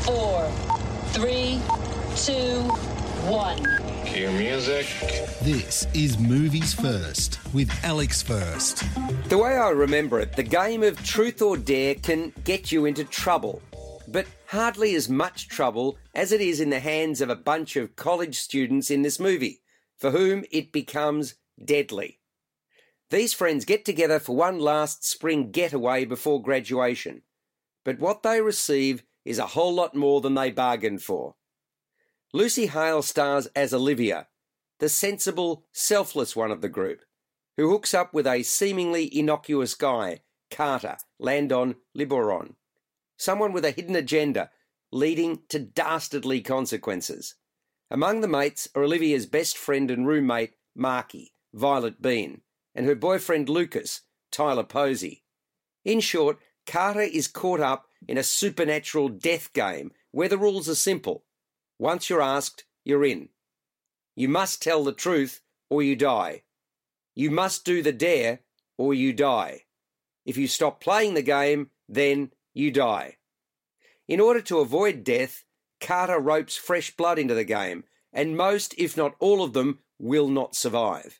Five, four, three, two, one. Cue music. This is Movies First with Alex First. The way I remember it, the game of truth or dare can get you into trouble, but hardly as much trouble as it is in the hands of a bunch of college students in this movie, for whom it becomes deadly. These friends get together for one last spring getaway before graduation, but what they receive is a whole lot more than they bargained for. Lucy Hale stars as Olivia, the sensible, selfless one of the group, who hooks up with a seemingly innocuous guy, Carter Landon Liboiron, someone with a hidden agenda leading to dastardly consequences. Among the mates are Olivia's best friend and roommate, Markie, Violett Beane, and her boyfriend Lucas, Tyler Posey. In short, Carter is caught up in a supernatural death game where the rules are simple. Once you're asked, you're in. You must tell the truth or you die. You must do the dare or you die. If you stop playing the game, then you die. In order to avoid death, Carter ropes fresh blood into the game, and most, if not all of them, will not survive.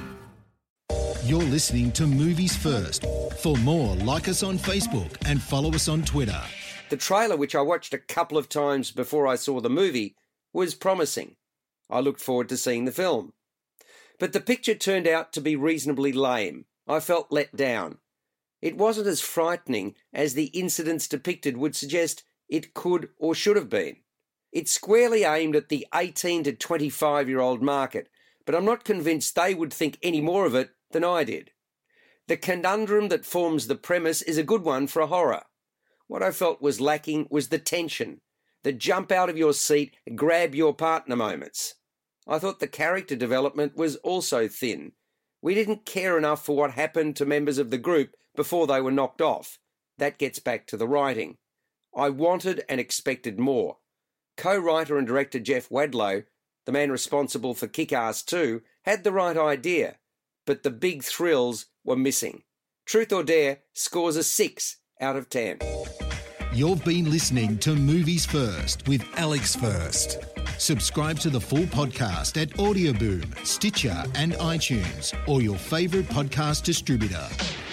You're listening to Movies First. For more, like us on Facebook and follow us on Twitter. The trailer, which I watched a couple of times before I saw the movie, was promising. I looked forward to seeing the film. But the picture turned out to be reasonably lame. I felt let down. It wasn't as frightening as the incidents depicted would suggest it could or should have been. It's squarely aimed at the 18 to 25 year old market, but I'm not convinced they would think any more of it than I did. The conundrum that forms the premise is a good one for a horror. What I felt was lacking was the tension, the jump out of your seat, grab your partner moments. I thought the character development was also thin. We didn't care enough for what happened to members of the group before they were knocked off. That gets back to the writing. I wanted and expected more. Co writer and director Jeff Wadlow, the man responsible for Kick Ass 2, had the right idea but the big thrills were missing. Truth or Dare scores a 6 out of 10. You've been listening to Movies First with Alex First. Subscribe to the full podcast at Audioboom, Stitcher, and iTunes, or your favorite podcast distributor.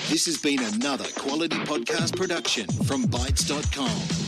This has been another quality podcast production from Bites.com.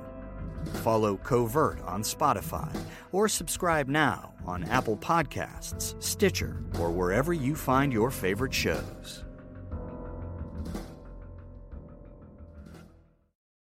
Follow Covert on Spotify or subscribe now on Apple Podcasts, Stitcher, or wherever you find your favorite shows.